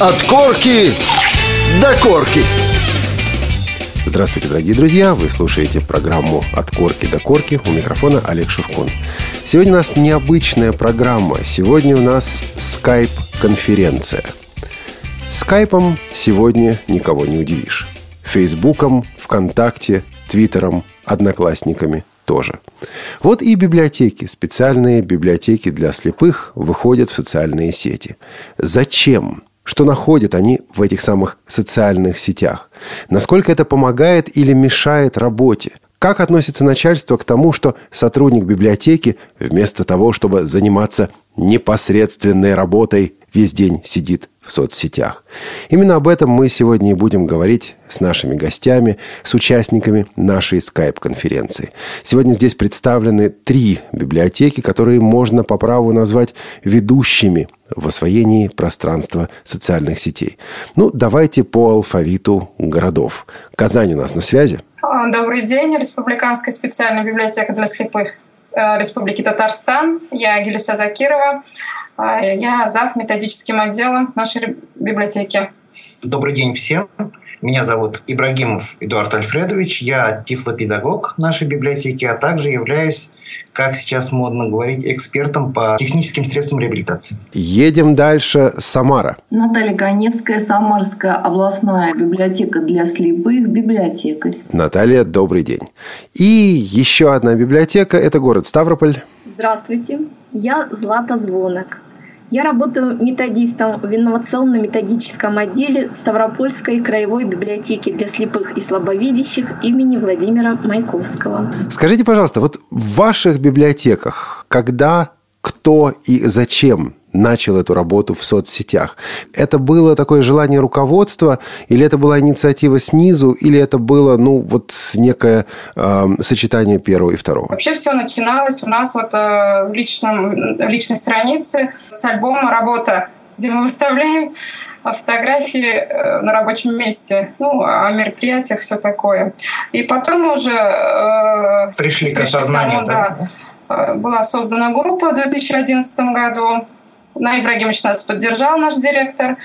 От корки до корки. Здравствуйте, дорогие друзья! Вы слушаете программу «От корки до корки». У микрофона Олег Шевкун. Сегодня у нас необычная программа. Сегодня у нас скайп-конференция. Скайпом сегодня никого не удивишь. Фейсбуком, ВКонтакте, Твиттером, Одноклассниками тоже. Вот и библиотеки, специальные библиотеки для слепых выходят в социальные сети. Зачем? Что находят они в этих самых социальных сетях? Насколько это помогает или мешает работе? Как относится начальство к тому, что сотрудник библиотеки вместо того, чтобы заниматься непосредственной работой, весь день сидит в соцсетях. Именно об этом мы сегодня и будем говорить с нашими гостями, с участниками нашей скайп-конференции. Сегодня здесь представлены три библиотеки, которые можно по праву назвать ведущими в освоении пространства социальных сетей. Ну, давайте по алфавиту городов. Казань у нас на связи. А, добрый день. Республиканская специальная библиотека для слепых э, Республики Татарстан. Я Гелюся Закирова. А, я зав. методическим отделом нашей библиотеки. Добрый день всем. Меня зовут Ибрагимов Эдуард Альфредович. Я тифлопедагог нашей библиотеки, а также являюсь, как сейчас модно говорить, экспертом по техническим средствам реабилитации. Едем дальше. Самара. Наталья Коневская, Самарская областная библиотека для слепых, библиотекарь. Наталья, добрый день. И еще одна библиотека – это город Ставрополь. Здравствуйте, я Злата Звонок. Я работаю методистом в инновационно-методическом отделе Ставропольской краевой библиотеки для слепых и слабовидящих имени Владимира Майковского. Скажите, пожалуйста, вот в ваших библиотеках, когда, кто и зачем начал эту работу в соцсетях. Это было такое желание руководства, или это была инициатива снизу, или это было, ну, вот некое э, сочетание первого и второго? Вообще все начиналось у нас вот э, в, личном, в личной странице с альбома «Работа», где мы выставляем фотографии э, на рабочем месте, ну, о мероприятиях, все такое. И потом мы уже... Э, пришли к осознанию, да. да. Была создана группа в 2011 году, на Ибрагимович нас поддержал, наш директор.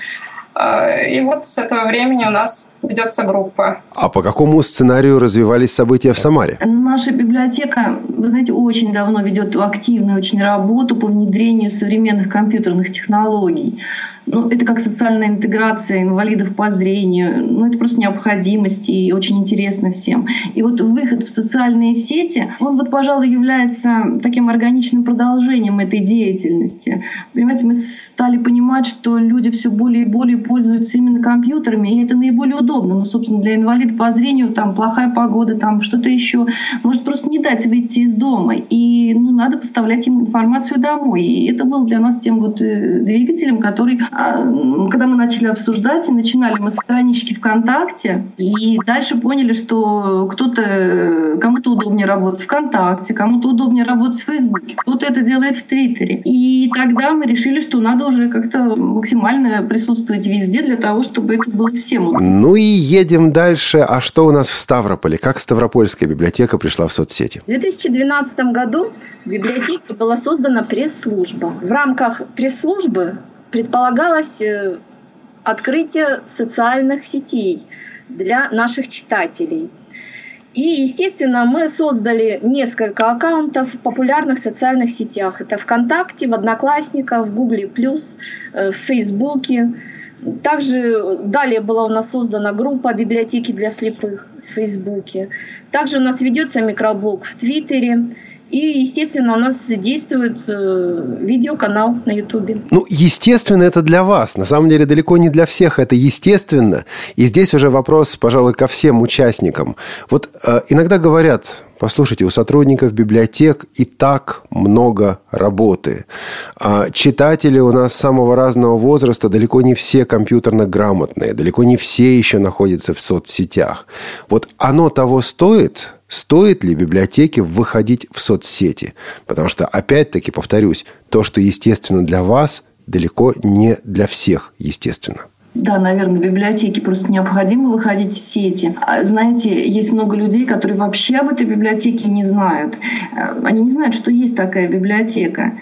А, и вот с этого времени у нас ведется группа. А по какому сценарию развивались события в Самаре? Наша библиотека, вы знаете, очень давно ведет активную очень работу по внедрению современных компьютерных технологий ну, это как социальная интеграция инвалидов по зрению. Ну, это просто необходимость и очень интересно всем. И вот выход в социальные сети, он вот, пожалуй, является таким органичным продолжением этой деятельности. Понимаете, мы стали понимать, что люди все более и более пользуются именно компьютерами, и это наиболее удобно. Ну, собственно, для инвалида по зрению там плохая погода, там что-то еще. Может просто не дать выйти из дома. И ну, надо поставлять ему информацию домой. И это был для нас тем вот э, двигателем, который а, когда мы начали обсуждать, начинали мы с странички ВКонтакте, и дальше поняли, что кто-то, кому-то удобнее работать ВКонтакте, кому-то удобнее работать в Фейсбуке, кто-то это делает в Твиттере. И тогда мы решили, что надо уже как-то максимально присутствовать везде для того, чтобы это было всем удобно. Ну и едем дальше. А что у нас в Ставрополе? Как Ставропольская библиотека пришла в соцсети? В 2012 году в библиотеке была создана пресс-служба. В рамках пресс-службы предполагалось э, открытие социальных сетей для наших читателей. И, естественно, мы создали несколько аккаунтов в популярных социальных сетях. Это ВКонтакте, в Одноклассниках, в Гугле+, э, в Фейсбуке. Также далее была у нас создана группа библиотеки для слепых в Фейсбуке. Также у нас ведется микроблог в Твиттере. И, естественно, у нас действует э, видеоканал на Ютубе. Ну, естественно, это для вас. На самом деле, далеко не для всех это естественно. И здесь уже вопрос, пожалуй, ко всем участникам. Вот э, иногда говорят, Послушайте, у сотрудников библиотек и так много работы. А читатели у нас самого разного возраста, далеко не все компьютерно грамотные, далеко не все еще находятся в соцсетях. Вот оно того стоит, Стоит ли библиотеке выходить в соцсети? Потому что, опять-таки, повторюсь, то, что естественно для вас, далеко не для всех естественно. Да, наверное, библиотеке просто необходимо выходить в сети. А, знаете, есть много людей, которые вообще об этой библиотеке не знают. Э, они не знают, что есть такая библиотека.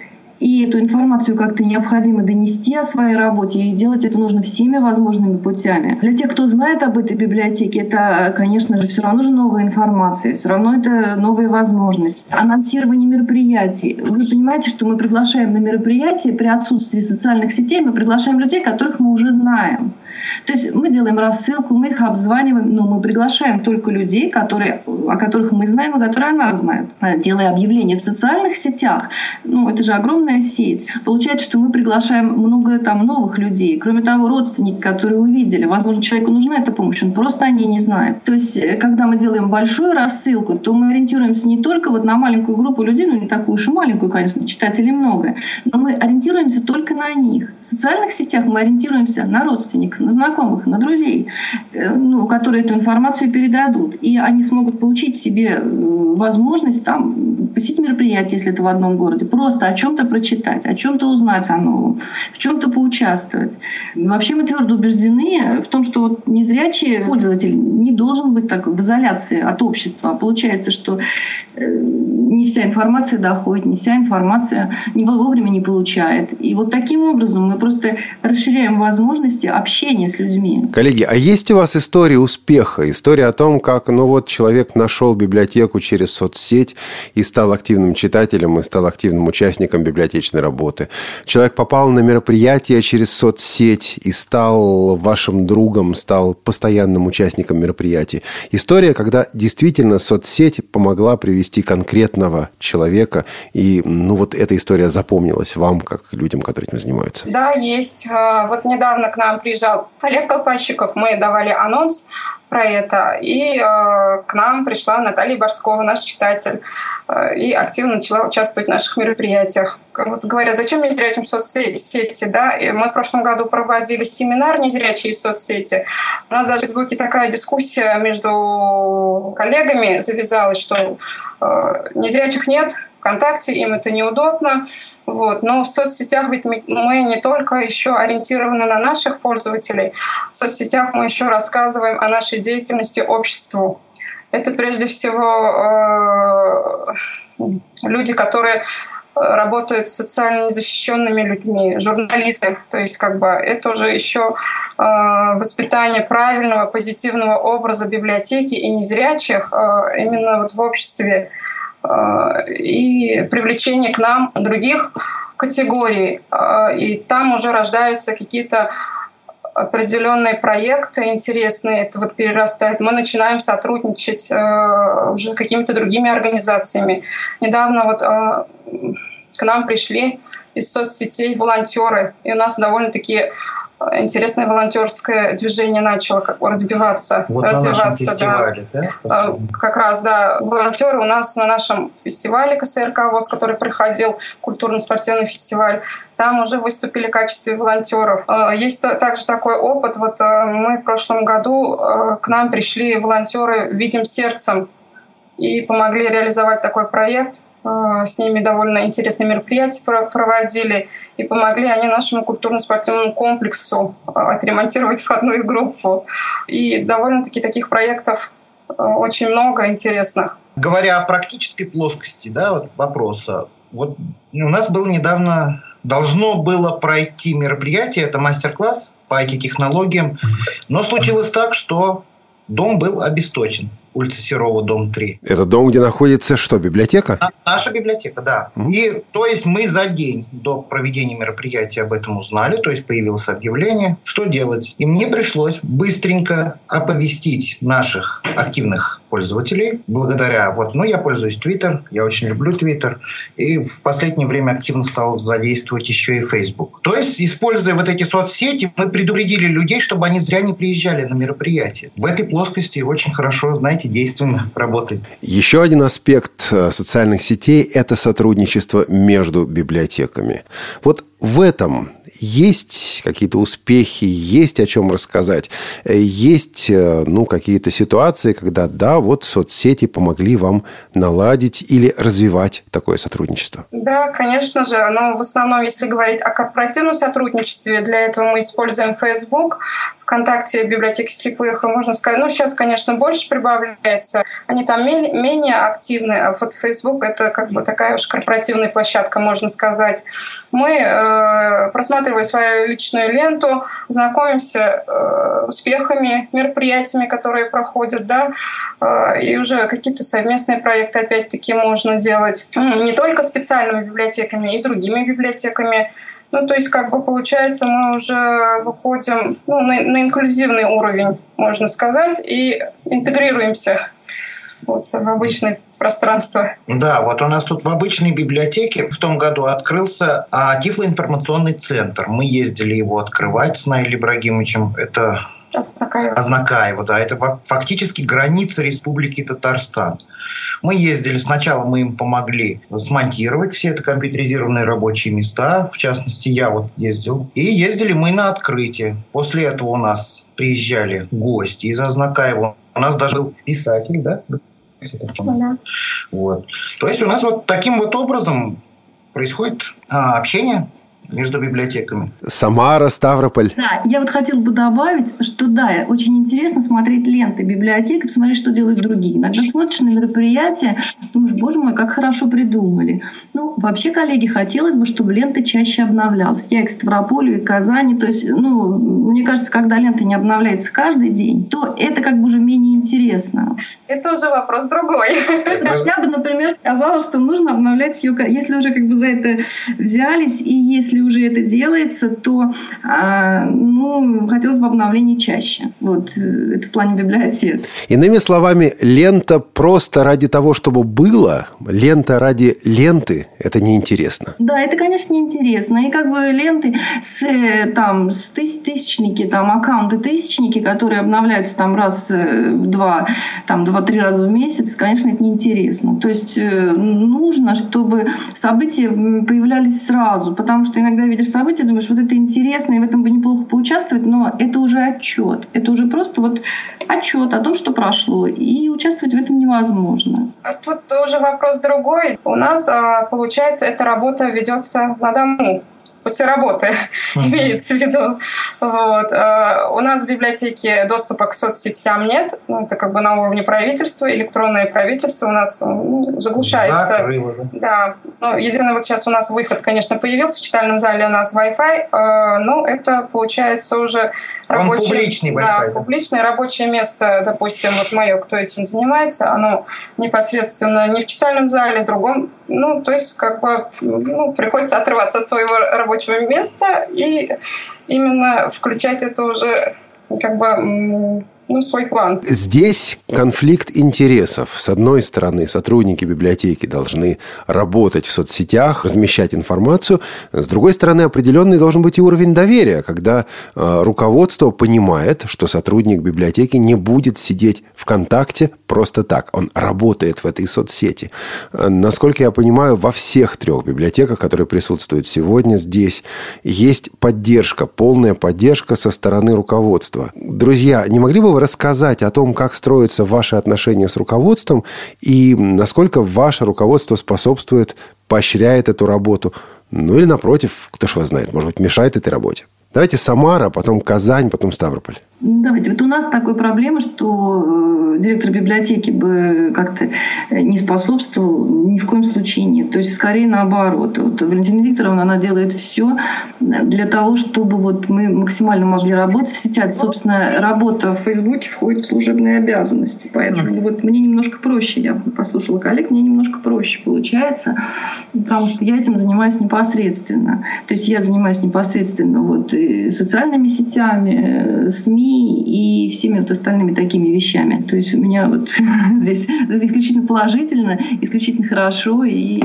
И эту информацию как-то необходимо донести о своей работе, и делать это нужно всеми возможными путями. Для тех, кто знает об этой библиотеке, это, конечно же, все равно же новая информация, все равно это новые возможности. Анонсирование мероприятий. Вы понимаете, что мы приглашаем на мероприятие при отсутствии социальных сетей, мы приглашаем людей, которых мы уже знаем. То есть мы делаем рассылку, мы их обзваниваем, но мы приглашаем только людей, которые, о которых мы знаем и которые она знает. Делая объявления в социальных сетях, ну это же огромная сеть, получается, что мы приглашаем много там новых людей. Кроме того, родственники, которые увидели, возможно, человеку нужна эта помощь, он просто о ней не знает. То есть, э, когда мы делаем большую рассылку, то мы ориентируемся не только вот на маленькую группу людей, ну не такую уж и маленькую, конечно, читателей много, но мы ориентируемся только на них. В социальных сетях мы ориентируемся на родственников, на знакомых, на друзей, э, ну, которые эту информацию передадут. И они смогут получить себе э, возможность там, посетить мероприятие, если это в одном городе, просто о чем-то прочитать, о чем-то узнать о новом, в чем-то поучаствовать. Вообще мы твердо убеждены в том, что вот незрячий пользователь не должен быть так в изоляции от общества. Получается, что э, не вся информация доходит, не вся информация не вовремя не получает. И вот таким образом мы просто расширяем возможности общения с людьми. Коллеги, а есть у вас история успеха? История о том, как ну вот человек нашел библиотеку через соцсеть и стал активным читателем, и стал активным участником библиотечной работы. Человек попал на мероприятие через соцсеть и стал вашим другом, стал постоянным участником мероприятий. История, когда действительно соцсеть помогла привести конкретного человека, и ну вот эта история запомнилась вам, как людям, которые этим занимаются. Да, есть. А, вот недавно к нам приезжал Олег Колпащиков, мы давали анонс про это, и э, к нам пришла Наталья Борскова, наш читатель, э, и активно начала участвовать в наших мероприятиях. Вот говорят, зачем незрячим соцсети, да? И мы в прошлом году проводили семинар «Незрячие соцсети». У нас даже в Фейсбуке такая дискуссия между коллегами завязалась, что э, незрячих нет, ВКонтакте, им это неудобно. Вот. Но в соцсетях ведь мы не только еще ориентированы на наших пользователей, в соцсетях мы еще рассказываем о нашей деятельности обществу. Это прежде всего э, люди, которые работают с социально незащищенными людьми, журналисты. То есть как бы это уже еще э, воспитание правильного, позитивного образа библиотеки и незрячих э, именно вот в обществе и привлечение к нам других категорий. И там уже рождаются какие-то определенные проекты интересные, это вот перерастает. Мы начинаем сотрудничать э, уже с какими-то другими организациями. Недавно вот э, к нам пришли из соцсетей волонтеры, и у нас довольно-таки интересное волонтерское движение начало как бы разбиваться, вот развиваться. Да? да? Как раз, да. Волонтеры у нас на нашем фестивале КСРК ВОЗ, который проходил, культурно-спортивный фестиваль, там уже выступили в качестве волонтеров. А, есть также такой опыт. Вот э, мы в прошлом году э, к нам пришли волонтеры «Видим сердцем» и помогли реализовать такой проект а, с ними довольно интересные мероприятия проводили, и помогли они нашему культурно-спортивному комплексу а, отремонтировать входную группу. И довольно-таки таких проектов а, очень много интересных. Говоря о практической плоскости да, вот вопроса, вот у нас было недавно, должно было пройти мероприятие, это мастер-класс по IT-технологиям, но случилось так, что дом был обесточен улица Серова, дом 3. Это дом, где находится что, библиотека? Наша библиотека, да. Mm-hmm. И то есть мы за день до проведения мероприятия об этом узнали, то есть появилось объявление, что делать. И мне пришлось быстренько оповестить наших активных пользователей. Благодаря, вот, ну, я пользуюсь Twitter, я очень люблю Twitter, и в последнее время активно стал задействовать еще и Facebook. То есть, используя вот эти соцсети, мы предупредили людей, чтобы они зря не приезжали на мероприятия. В этой плоскости очень хорошо, знаете, действенно работает. Еще один аспект э, социальных сетей – это сотрудничество между библиотеками. Вот в этом есть какие-то успехи, есть о чем рассказать, есть э, ну, какие-то ситуации, когда, да, вот соцсети помогли вам наладить или развивать такое сотрудничество? Да, конечно же. Но в основном, если говорить о корпоративном сотрудничестве, для этого мы используем Facebook. ВКонтакте библиотеки слепых, можно сказать, ну, сейчас, конечно, больше прибавляется, они там менее активны, а вот Facebook — это как бы такая уж корпоративная площадка, можно сказать. Мы, э, просматривая свою личную ленту, знакомимся э, успехами, мероприятиями, которые проходят, да, э, и уже какие-то совместные проекты, опять-таки, можно делать не только специальными библиотеками, и другими библиотеками. Ну, то есть, как бы получается, мы уже выходим ну, на, на инклюзивный уровень, можно сказать, и интегрируемся вот, в обычное пространство. Да, вот у нас тут в обычной библиотеке в том году открылся а, Тифлоинформационный центр. Мы ездили его открывать с Наиль Ибрагимовичем. Это Азнакаева. Азнакаева, да. Это фактически граница Республики Татарстан. Мы ездили, сначала мы им помогли смонтировать все это компьютеризированные рабочие места. В частности, я вот ездил. И ездили мы на открытие. После этого у нас приезжали гости из Азнакаева. У нас даже был писатель, да? Да. Вот. То есть у нас вот таким вот образом происходит а, общение между библиотеками. Самара, Ставрополь. Да, я вот хотела бы добавить, что да, очень интересно смотреть ленты библиотек и посмотреть, что делают другие. Иногда смотришь на мероприятия, думаешь, боже мой, как хорошо придумали. Ну, вообще, коллеги, хотелось бы, чтобы ленты чаще обновлялась. Я и к Ставрополю, и к Казани. То есть, ну, мне кажется, когда лента не обновляется каждый день, то это как бы уже менее интересно. Это уже вопрос другой. Я бы, например, сказала, что нужно обновлять ее, если уже как бы за это взялись, и если если уже это делается, то а, ну, хотелось бы обновлений чаще. Вот э, это в плане библиотек. Иными словами, лента просто ради того, чтобы было, лента ради ленты, это неинтересно. Да, это, конечно, неинтересно. И как бы ленты с, э, там, с тысяч, тысячники, там, аккаунты тысячники, которые обновляются там раз э, в два, там, два-три раза в месяц, конечно, это неинтересно. То есть нужно, чтобы события появлялись сразу, потому что иногда видишь события, думаешь, вот это интересно, и в этом бы неплохо поучаствовать, но это уже отчет. Это уже просто вот отчет о том, что прошло, и участвовать в этом невозможно. А тут тоже вопрос другой. У нас, а, получается, эта работа ведется на дому после работы, имеется в виду. Вот. Э, у нас в библиотеке доступа к соцсетям нет. Ну, это как бы на уровне правительства. Электронное правительство у нас ну, заглушается. Закрыло, да? Да. Ну, единственное, вот сейчас у нас выход, конечно, появился. В читальном зале у нас Wi-Fi. Э, но это, получается, уже рабочее... Он публичный Wi-Fi, да, да, публичное рабочее место, допустим, вот мое, кто этим занимается, оно непосредственно не в читальном зале, в другом. Ну, то есть, как бы, ну, приходится отрываться от своего рабочего места и именно включать это уже как бы ну, свой план. Здесь конфликт интересов. С одной стороны, сотрудники библиотеки должны работать в соцсетях, размещать информацию. С другой стороны, определенный должен быть и уровень доверия, когда э, руководство понимает, что сотрудник библиотеки не будет сидеть ВКонтакте просто так. Он работает в этой соцсети. Э, насколько я понимаю, во всех трех библиотеках, которые присутствуют сегодня здесь, есть поддержка, полная поддержка со стороны руководства. Друзья, не могли бы вы рассказать о том, как строятся ваши отношения с руководством и насколько ваше руководство способствует, поощряет эту работу? Ну или напротив, кто ж вас знает, может быть, мешает этой работе? Давайте Самара, потом Казань, потом Ставрополь. Давайте. Вот у нас такой проблема, что э, директор библиотеки бы как-то не способствовал ни в коем случае нет. То есть скорее наоборот. Вот Валентина Викторовна, она делает все для того, чтобы вот мы максимально могли работать в сетях. Собственно, работа в Фейсбуке входит в служебные обязанности. Поэтому вот мне немножко проще, я послушала коллег, мне немножко проще получается, потому что я этим занимаюсь непосредственно. То есть я занимаюсь непосредственно вот социальными сетями, СМИ и всеми вот остальными такими вещами. То есть у меня вот здесь исключительно положительно, исключительно хорошо и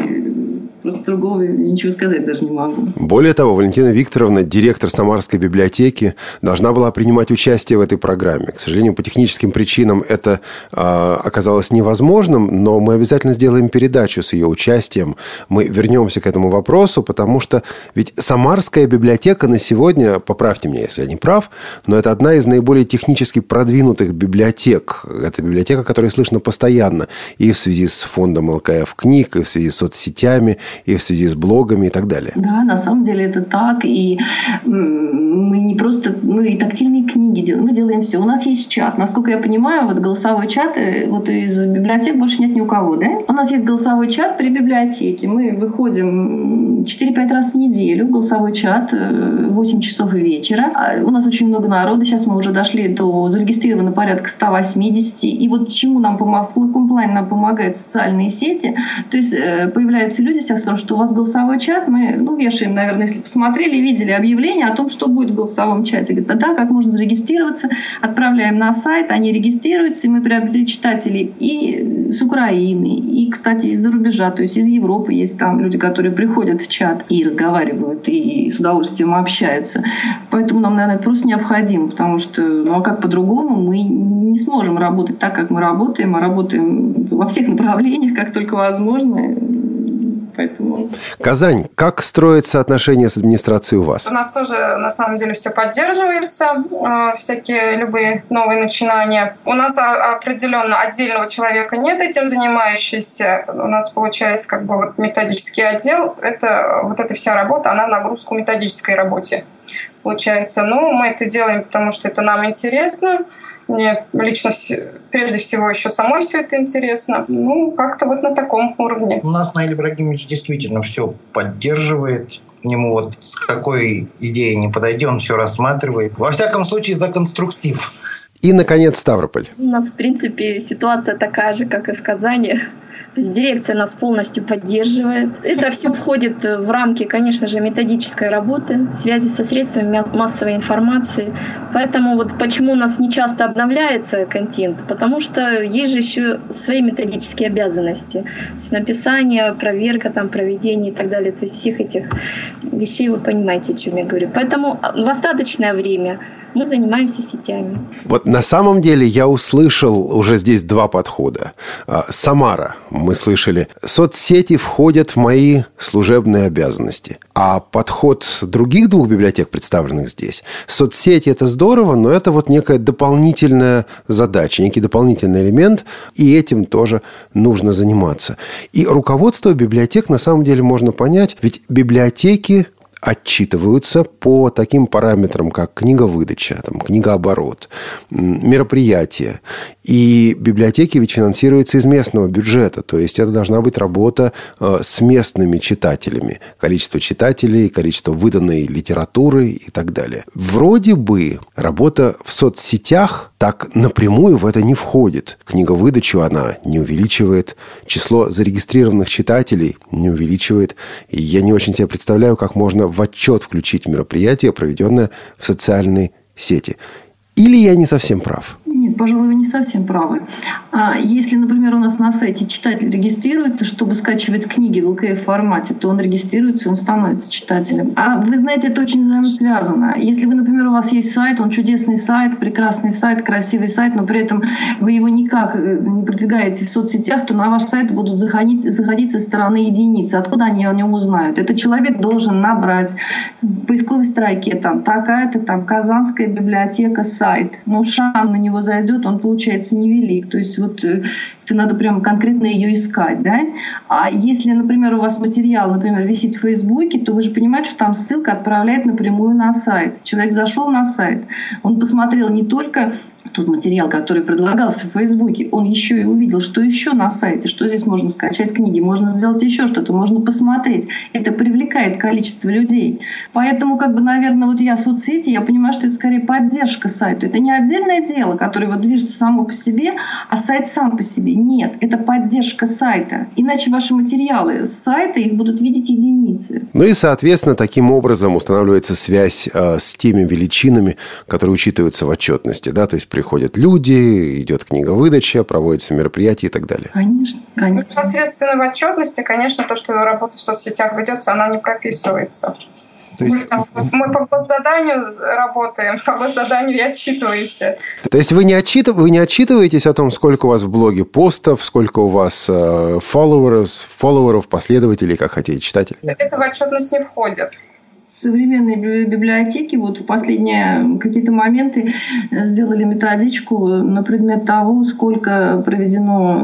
Просто другого ничего сказать даже не могу. Более того, Валентина Викторовна, директор Самарской библиотеки, должна была принимать участие в этой программе. К сожалению, по техническим причинам это э, оказалось невозможным, но мы обязательно сделаем передачу с ее участием. Мы вернемся к этому вопросу, потому что ведь Самарская библиотека на сегодня, поправьте меня, если я не прав, но это одна из наиболее технически продвинутых библиотек. Это библиотека, которая слышно постоянно и в связи с фондом ЛКФ книг, и в связи с соцсетями, и в связи с блогами и так далее. Да, на самом деле это так. И мы не просто... Мы и тактильные книги делаем, мы делаем все. У нас есть чат. Насколько я понимаю, вот голосовой чат, э, вот из библиотек больше нет ни у кого, да? У нас есть голосовой чат при библиотеке. Мы выходим 4-5 раз в неделю, голосовой чат, 8 э, часов вечера. А у нас очень много народа. Сейчас мы уже дошли до зарегистрировано порядка 180. И вот чему нам помогает, в каком плане нам помогают социальные сети. То есть э, появляются люди, спрашивают, что у вас голосовой чат. Мы ну, вешаем, наверное, если посмотрели, видели объявление о том, что будет в голосовом чате. Говорит, да, да, как можно зарегистрироваться. Отправляем на сайт, они регистрируются, и мы приобрели читателей и с Украины, и, кстати, из-за рубежа, то есть из Европы есть там люди, которые приходят в чат и разговаривают, и с удовольствием общаются. Поэтому нам, наверное, это просто необходимо, потому что, ну а как по-другому, мы не сможем работать так, как мы работаем, мы работаем во всех направлениях, как только возможно поэтому... Казань, как строятся отношения с администрацией у вас? У нас тоже, на самом деле, все поддерживается, а, всякие любые новые начинания. У нас определенно отдельного человека нет этим занимающийся. У нас получается как бы вот методический отдел. Это вот эта вся работа, она нагрузку методической работе получается. Но мы это делаем, потому что это нам интересно. Мне лично прежде всего еще самой все это интересно. Ну, как-то вот на таком уровне. У нас Наиль Ибрагимович действительно все поддерживает, к нему вот с какой идеей не подойдем, все рассматривает. Во всяком случае, за конструктив. И, наконец, Ставрополь. У нас, в принципе, ситуация такая же, как и в Казани. То есть дирекция нас полностью поддерживает. Это все входит в рамки, конечно же, методической работы, связи со средствами массовой информации. Поэтому вот почему у нас не часто обновляется контент, потому что есть же еще свои методические обязанности. То есть написание, проверка, там, проведение и так далее. То есть всех этих вещей вы понимаете, о чем я говорю. Поэтому в остаточное время мы занимаемся сетями. Вот на самом деле я услышал уже здесь два подхода. А, Самара, мы слышали, соцсети входят в мои служебные обязанности. А подход других двух библиотек, представленных здесь, соцсети – это здорово, но это вот некая дополнительная задача, некий дополнительный элемент, и этим тоже нужно заниматься. И руководство библиотек на самом деле можно понять, ведь библиотеки отчитываются по таким параметрам, как книговыдача, там, книгооборот, мероприятия. И библиотеки ведь финансируются из местного бюджета, то есть это должна быть работа э, с местными читателями. Количество читателей, количество выданной литературы и так далее. Вроде бы работа в соцсетях так напрямую в это не входит. Книговыдачу она не увеличивает, число зарегистрированных читателей не увеличивает. И я не очень себе представляю, как можно в отчет включить мероприятие, проведенное в социальной сети. Или я не совсем прав? Нет, пожалуй, вы не совсем правы. А если, например, у нас на сайте читатель регистрируется, чтобы скачивать книги в ЛКФ формате, то он регистрируется, он становится читателем. А вы знаете, это очень взаимосвязано. Если вы, например, у вас есть сайт, он чудесный сайт, прекрасный сайт, красивый сайт, но при этом вы его никак э, не продвигаете в соцсетях, то на ваш сайт будут заходить, заходить со стороны единицы. Откуда они о нем узнают? Этот человек должен набрать в поисковой строке там такая-то там Казанская библиотека сайт. Ну, шан на него зайдет, он получается невелик. То есть вот это надо прям конкретно ее искать, да? А если, например, у вас материал, например, висит в Фейсбуке, то вы же понимаете, что там ссылка отправляет напрямую на сайт. Человек зашел на сайт, он посмотрел не только тот материал, который предлагался в Фейсбуке, он еще и увидел, что еще на сайте, что здесь можно скачать книги, можно сделать еще что-то, можно посмотреть. Это привлекает количество людей. Поэтому, как бы, наверное, вот я соцсети, я понимаю, что это скорее поддержка сайту. Это не отдельное дело, которое вот движется само по себе, а сайт сам по себе. Нет, это поддержка сайта. Иначе ваши материалы с сайта их будут видеть единицы. Ну и, соответственно, таким образом устанавливается связь э, с теми величинами, которые учитываются в отчетности. Да? То есть приходят люди, идет книговыдача, проводятся мероприятия и так далее. Конечно, конечно. Непосредственно в отчетности, конечно, то, что работа в соцсетях ведется, она не прописывается. То есть... мы, мы по госзаданию работаем, по госзаданию и отчитываемся. То есть вы не, отчитыв... вы не отчитываетесь о том, сколько у вас в блоге постов, сколько у вас э, фолловеров, фолловеров, последователей, как хотите, читателей? Это в отчетность не входит современные библиотеки вот в последние какие-то моменты сделали методичку на предмет того, сколько проведено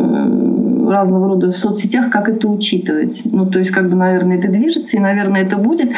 разного рода в соцсетях, как это учитывать. Ну, то есть, как бы, наверное, это движется, и, наверное, это будет.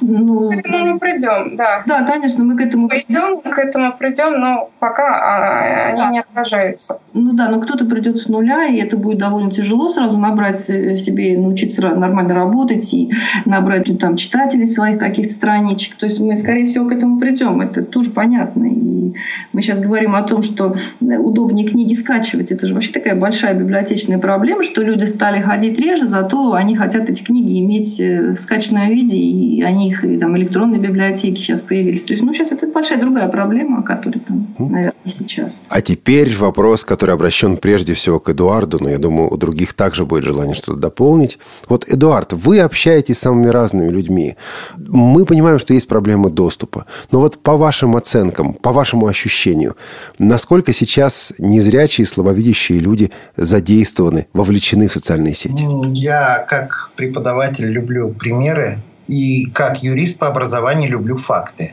Ну, к этому мы придем, да. Да, конечно, мы к этому придем. к этому придем, но пока а, они да. не отражаются. Ну да, но кто-то придет с нуля, и это будет довольно тяжело сразу набрать себе, научиться нормально работать и набрать там читателей своих каких-то страничек. То есть мы, скорее всего, к этому придем. Это тоже понятно. И мы сейчас говорим о том, что удобнее книги скачивать. Это же вообще такая большая библиотечная проблема, что люди стали ходить реже, зато они хотят эти книги иметь э, в скачанном виде, и они их и там электронные библиотеки сейчас появились. То есть, ну, сейчас это большая другая проблема, которая там, наверное, сейчас. А теперь вопрос, который обращен прежде всего к Эдуарду, но я думаю, у других также будет желание что-то дополнить. Вот, Эдуард, вы общаетесь с самыми разными людьми. Мы понимаем, что есть проблемы доступа. Но вот по вашим оценкам, по вашему ощущению, насколько сейчас незрячие и слабовидящие люди задействованы, вовлечены в социальные сети? Я, как преподаватель, люблю примеры. И как юрист по образованию люблю факты.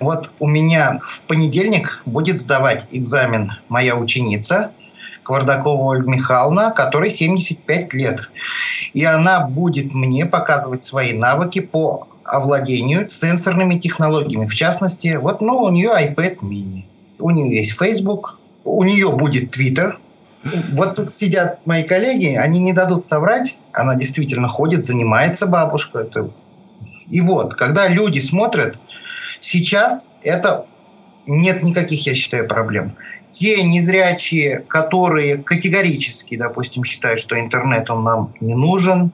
Вот у меня в понедельник будет сдавать экзамен моя ученица Квардакова Ольга Михайловна, которой 75 лет. И она будет мне показывать свои навыки по овладению сенсорными технологиями. В частности, вот ну, у нее iPad mini, у нее есть Facebook, у нее будет Twitter. Вот тут сидят мои коллеги, они не дадут соврать. Она действительно ходит, занимается бабушка. Это... И вот, когда люди смотрят, сейчас это нет никаких, я считаю, проблем. Те незрячие, которые категорически, допустим, считают, что интернет он нам не нужен,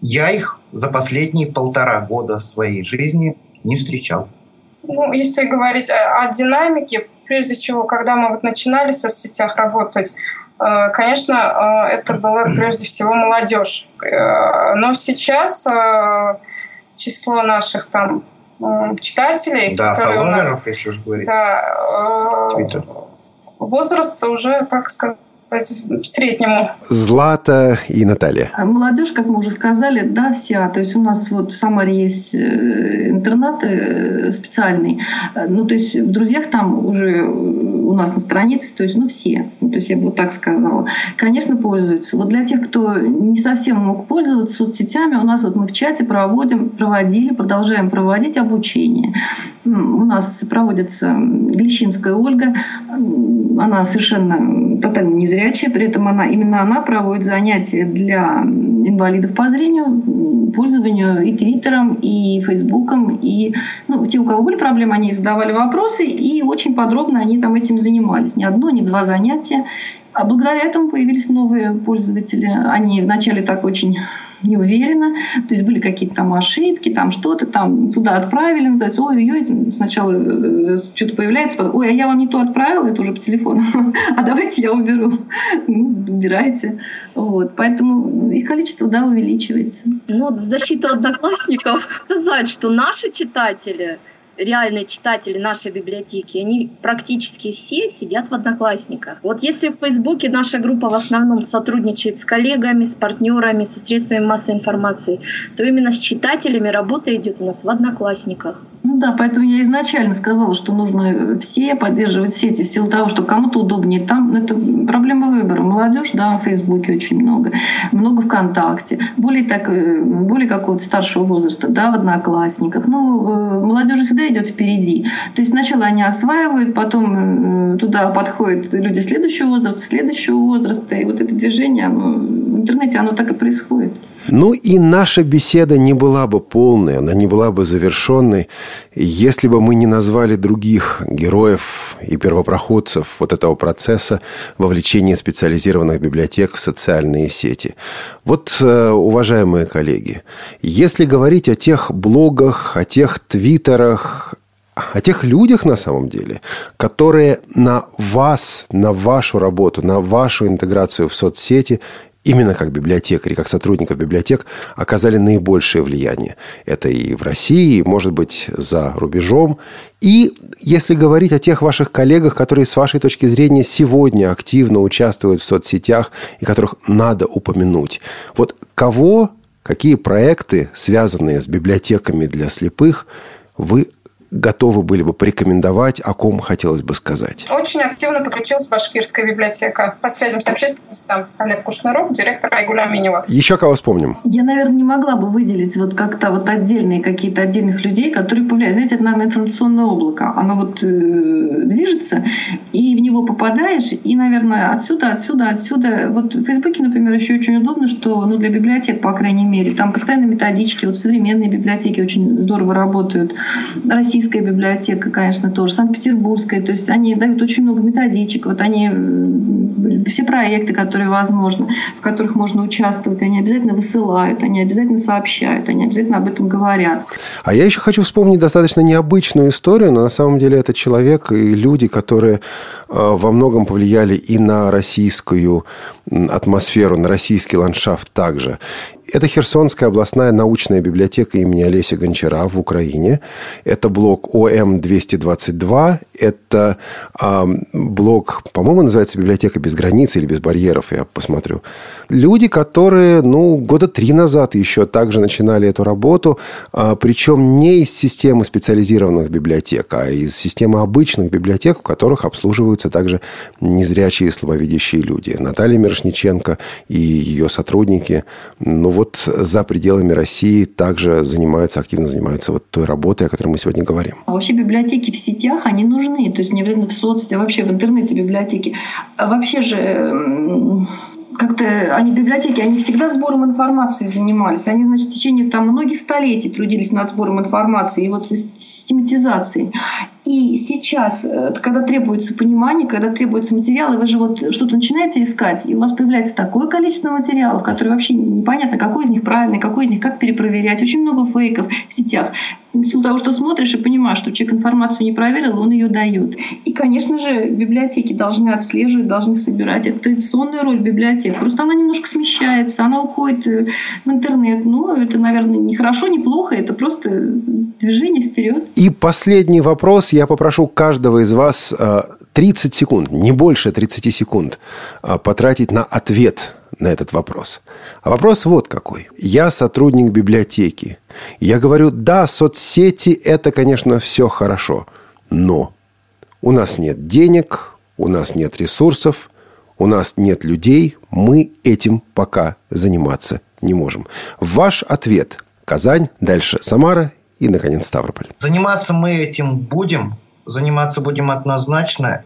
я их за последние полтора года своей жизни не встречал. Ну, если говорить о, о динамике, прежде всего, когда мы вот начинали в соцсетях работать, э, конечно, э, это была прежде всего молодежь. Э, но сейчас число наших там читателей, да, которые у нас, если уж говорить, да, Twitter. возраст уже, как сказать, среднему. Злата и Наталья. А молодежь, как мы уже сказали, да, вся. То есть у нас вот в Самаре есть э, интернат э, специальный. Ну, то есть в друзьях там уже у нас на странице, то есть, ну, все. Ну, то есть я бы вот так сказала. Конечно, пользуются. Вот для тех, кто не совсем мог пользоваться соцсетями, у нас вот мы в чате проводим, проводили, продолжаем проводить обучение. У нас проводится Глещинская Ольга. Она совершенно тотально незрячая, при этом она, именно она проводит занятия для инвалидов по зрению, пользованию и Твиттером, и Фейсбуком, и ну, те, у кого были проблемы, они задавали вопросы, и очень подробно они там этим занимались. Ни одно, ни два занятия. А благодаря этому появились новые пользователи. Они вначале так очень не уверена. То есть были какие-то там ошибки, там что-то там туда отправили, называется, ой-ой-ой, сначала э, что-то появляется, потом, ой, а я вам не то отправила, это уже по телефону, а давайте я уберу. Ну, убирайте. Вот. Поэтому их количество, да, увеличивается. Ну, в защиту одноклассников сказать, что наши читатели – реальные читатели нашей библиотеки, они практически все сидят в Одноклассниках. Вот если в Фейсбуке наша группа в основном сотрудничает с коллегами, с партнерами, со средствами массовой информации, то именно с читателями работа идет у нас в Одноклассниках. Ну да, поэтому я изначально сказала, что нужно все поддерживать сети в силу того, что кому-то удобнее там. Ну, это проблема выбора. Молодежь, да, в Фейсбуке очень много, много ВКонтакте, более так, э, более какого-то старшего возраста, да, в Одноклассниках. Ну, э, молодежь всегда идет впереди. То есть сначала они осваивают, потом э, туда подходят люди следующего возраста, следующего возраста. И вот это движение, оно, в интернете оно так и происходит. Ну и наша беседа не была бы полной, она не была бы завершенной, если бы мы не назвали других героев и первопроходцев вот этого процесса вовлечения специализированных библиотек в социальные сети. Вот, э, уважаемые коллеги, если говорить о тех блогах, о тех твиттерах, о тех людях на самом деле, которые на вас, на вашу работу, на вашу интеграцию в соцсети именно как библиотекари, как сотрудников библиотек оказали наибольшее влияние. Это и в России, и, может быть, за рубежом. И если говорить о тех ваших коллегах, которые, с вашей точки зрения, сегодня активно участвуют в соцсетях и которых надо упомянуть, вот кого, какие проекты, связанные с библиотеками для слепых, вы готовы были бы порекомендовать, о ком хотелось бы сказать? Очень активно подключилась Башкирская библиотека. По связям с общественностью там Олег Кушнаров, директор Айгуля Минева. Еще кого вспомним? Я, наверное, не могла бы выделить вот как-то вот отдельные какие-то отдельных людей, которые появляются. Знаете, это, наверное, информационное облако. Оно вот э, движется, и в него попадаешь, и, наверное, отсюда, отсюда, отсюда. Вот в Фейсбуке, например, еще очень удобно, что ну, для библиотек, по крайней мере, там постоянно методички, вот современные библиотеки очень здорово работают. Российская библиотека, конечно, тоже, Санкт-Петербургская. То есть они дают очень много методичек. Вот они все проекты, которые возможны, в которых можно участвовать, они обязательно высылают, они обязательно сообщают, они обязательно об этом говорят. А я еще хочу вспомнить достаточно необычную историю, но на самом деле это человек и люди, которые во многом повлияли и на российскую атмосферу, на российский ландшафт также. Это Херсонская областная научная библиотека имени Олеся Гончара в Украине. Это блок ОМ-222. Это э, блок, по-моему, называется «Библиотека без границ» или «Без барьеров», я посмотрю. Люди, которые, ну, года три назад еще также начинали эту работу, э, причем не из системы специализированных библиотек, а из системы обычных библиотек, в которых обслуживаются также незрячие и слабовидящие люди. Наталья Мирошниченко и ее сотрудники, ну, вот за пределами России также занимаются, активно занимаются вот той работой, о которой мы сегодня говорим. А вообще библиотеки в сетях, они нужны. То есть не обязательно в соцсетях, а вообще в интернете библиотеки. А вообще же как-то они библиотеки, они всегда сбором информации занимались. Они, значит, в течение там многих столетий трудились над сбором информации и вот систематизацией. И сейчас, э, когда требуется понимание, когда требуется материалы, вы же вот что-то начинаете искать, и у вас появляется такое количество материалов, которые вообще непонятно, какой из них правильный, какой из них как перепроверять. Очень много фейков в сетях. В силу того, что смотришь и понимаешь, что человек информацию не проверил, он ее дает. И, конечно же, библиотеки должны отслеживать, должны собирать. Это традиционная роль библиотек. Просто она немножко смещается, она уходит э, в интернет. Ну, это, наверное, не хорошо, не плохо, это просто движение вперед. И последний вопрос я попрошу каждого из вас 30 э, секунд, не больше 30 секунд, э, потратить на ответ на этот вопрос. А вопрос вот какой. Я сотрудник библиотеки. Я говорю, да, соцсети – это, конечно, все хорошо. Но у нас нет денег, у нас нет ресурсов, у нас нет людей, мы этим пока заниматься не можем. Ваш ответ – Казань, дальше Самара и, наконец, Ставрополь. Заниматься мы этим будем. Заниматься будем однозначно,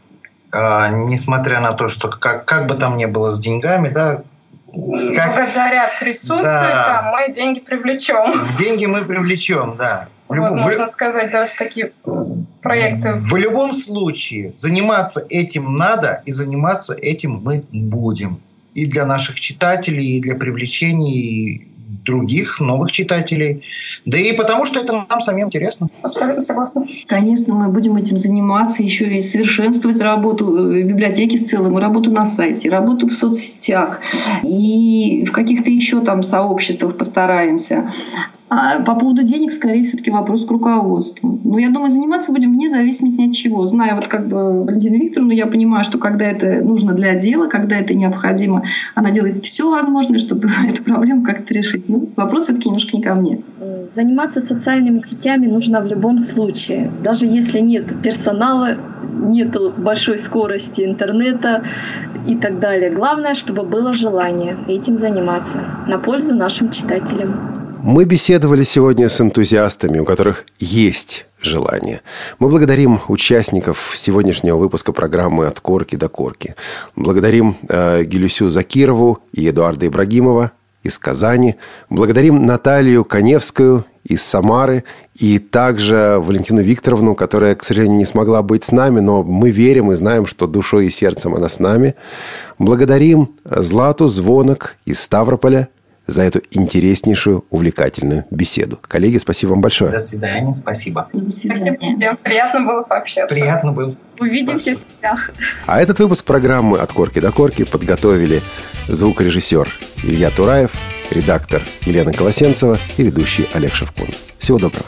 э, несмотря на то, что как, как бы там ни было с деньгами, да, как... Благодаря присутствию да. там мы деньги привлечем. Деньги мы привлечем, да. В любом, вот, можно в... сказать, даже такие проекты. В любом случае, заниматься этим надо, и заниматься этим мы будем. И для наших читателей, и для привлечения других новых читателей. Да и потому, что это нам самим интересно. Абсолютно согласна. Конечно, мы будем этим заниматься, еще и совершенствовать работу в библиотеке в целом, работу на сайте, работу в соцсетях и в каких-то еще там сообществах постараемся. А по поводу денег, скорее, все-таки вопрос к руководству. Но я думаю, заниматься будем вне зависимости от чего. Зная вот как бы Валентину Викторовну, я понимаю, что когда это нужно для дела, когда это необходимо, она делает все возможное, чтобы эту проблему как-то решить. Ну, вопрос все-таки немножко не ко мне. Заниматься социальными сетями нужно в любом случае. Даже если нет персонала, нет большой скорости интернета и так далее. Главное, чтобы было желание этим заниматься на пользу нашим читателям. Мы беседовали сегодня с энтузиастами, у которых есть желание. Мы благодарим участников сегодняшнего выпуска программы «От корки до корки». Благодарим э, Гелюсю Закирову и Эдуарда Ибрагимова из Казани. Благодарим Наталью Коневскую из Самары и также Валентину Викторовну, которая, к сожалению, не смогла быть с нами, но мы верим и знаем, что душой и сердцем она с нами. Благодарим Злату Звонок из Ставрополя – за эту интереснейшую, увлекательную беседу. Коллеги, спасибо вам большое. До свидания, спасибо. Спасибо всем. Приятно было пообщаться. Приятно было. Увидимся в сетях. А этот выпуск программы «От корки до корки» подготовили звукорежиссер Илья Тураев, редактор Елена Колосенцева и ведущий Олег Шевкун. Всего доброго.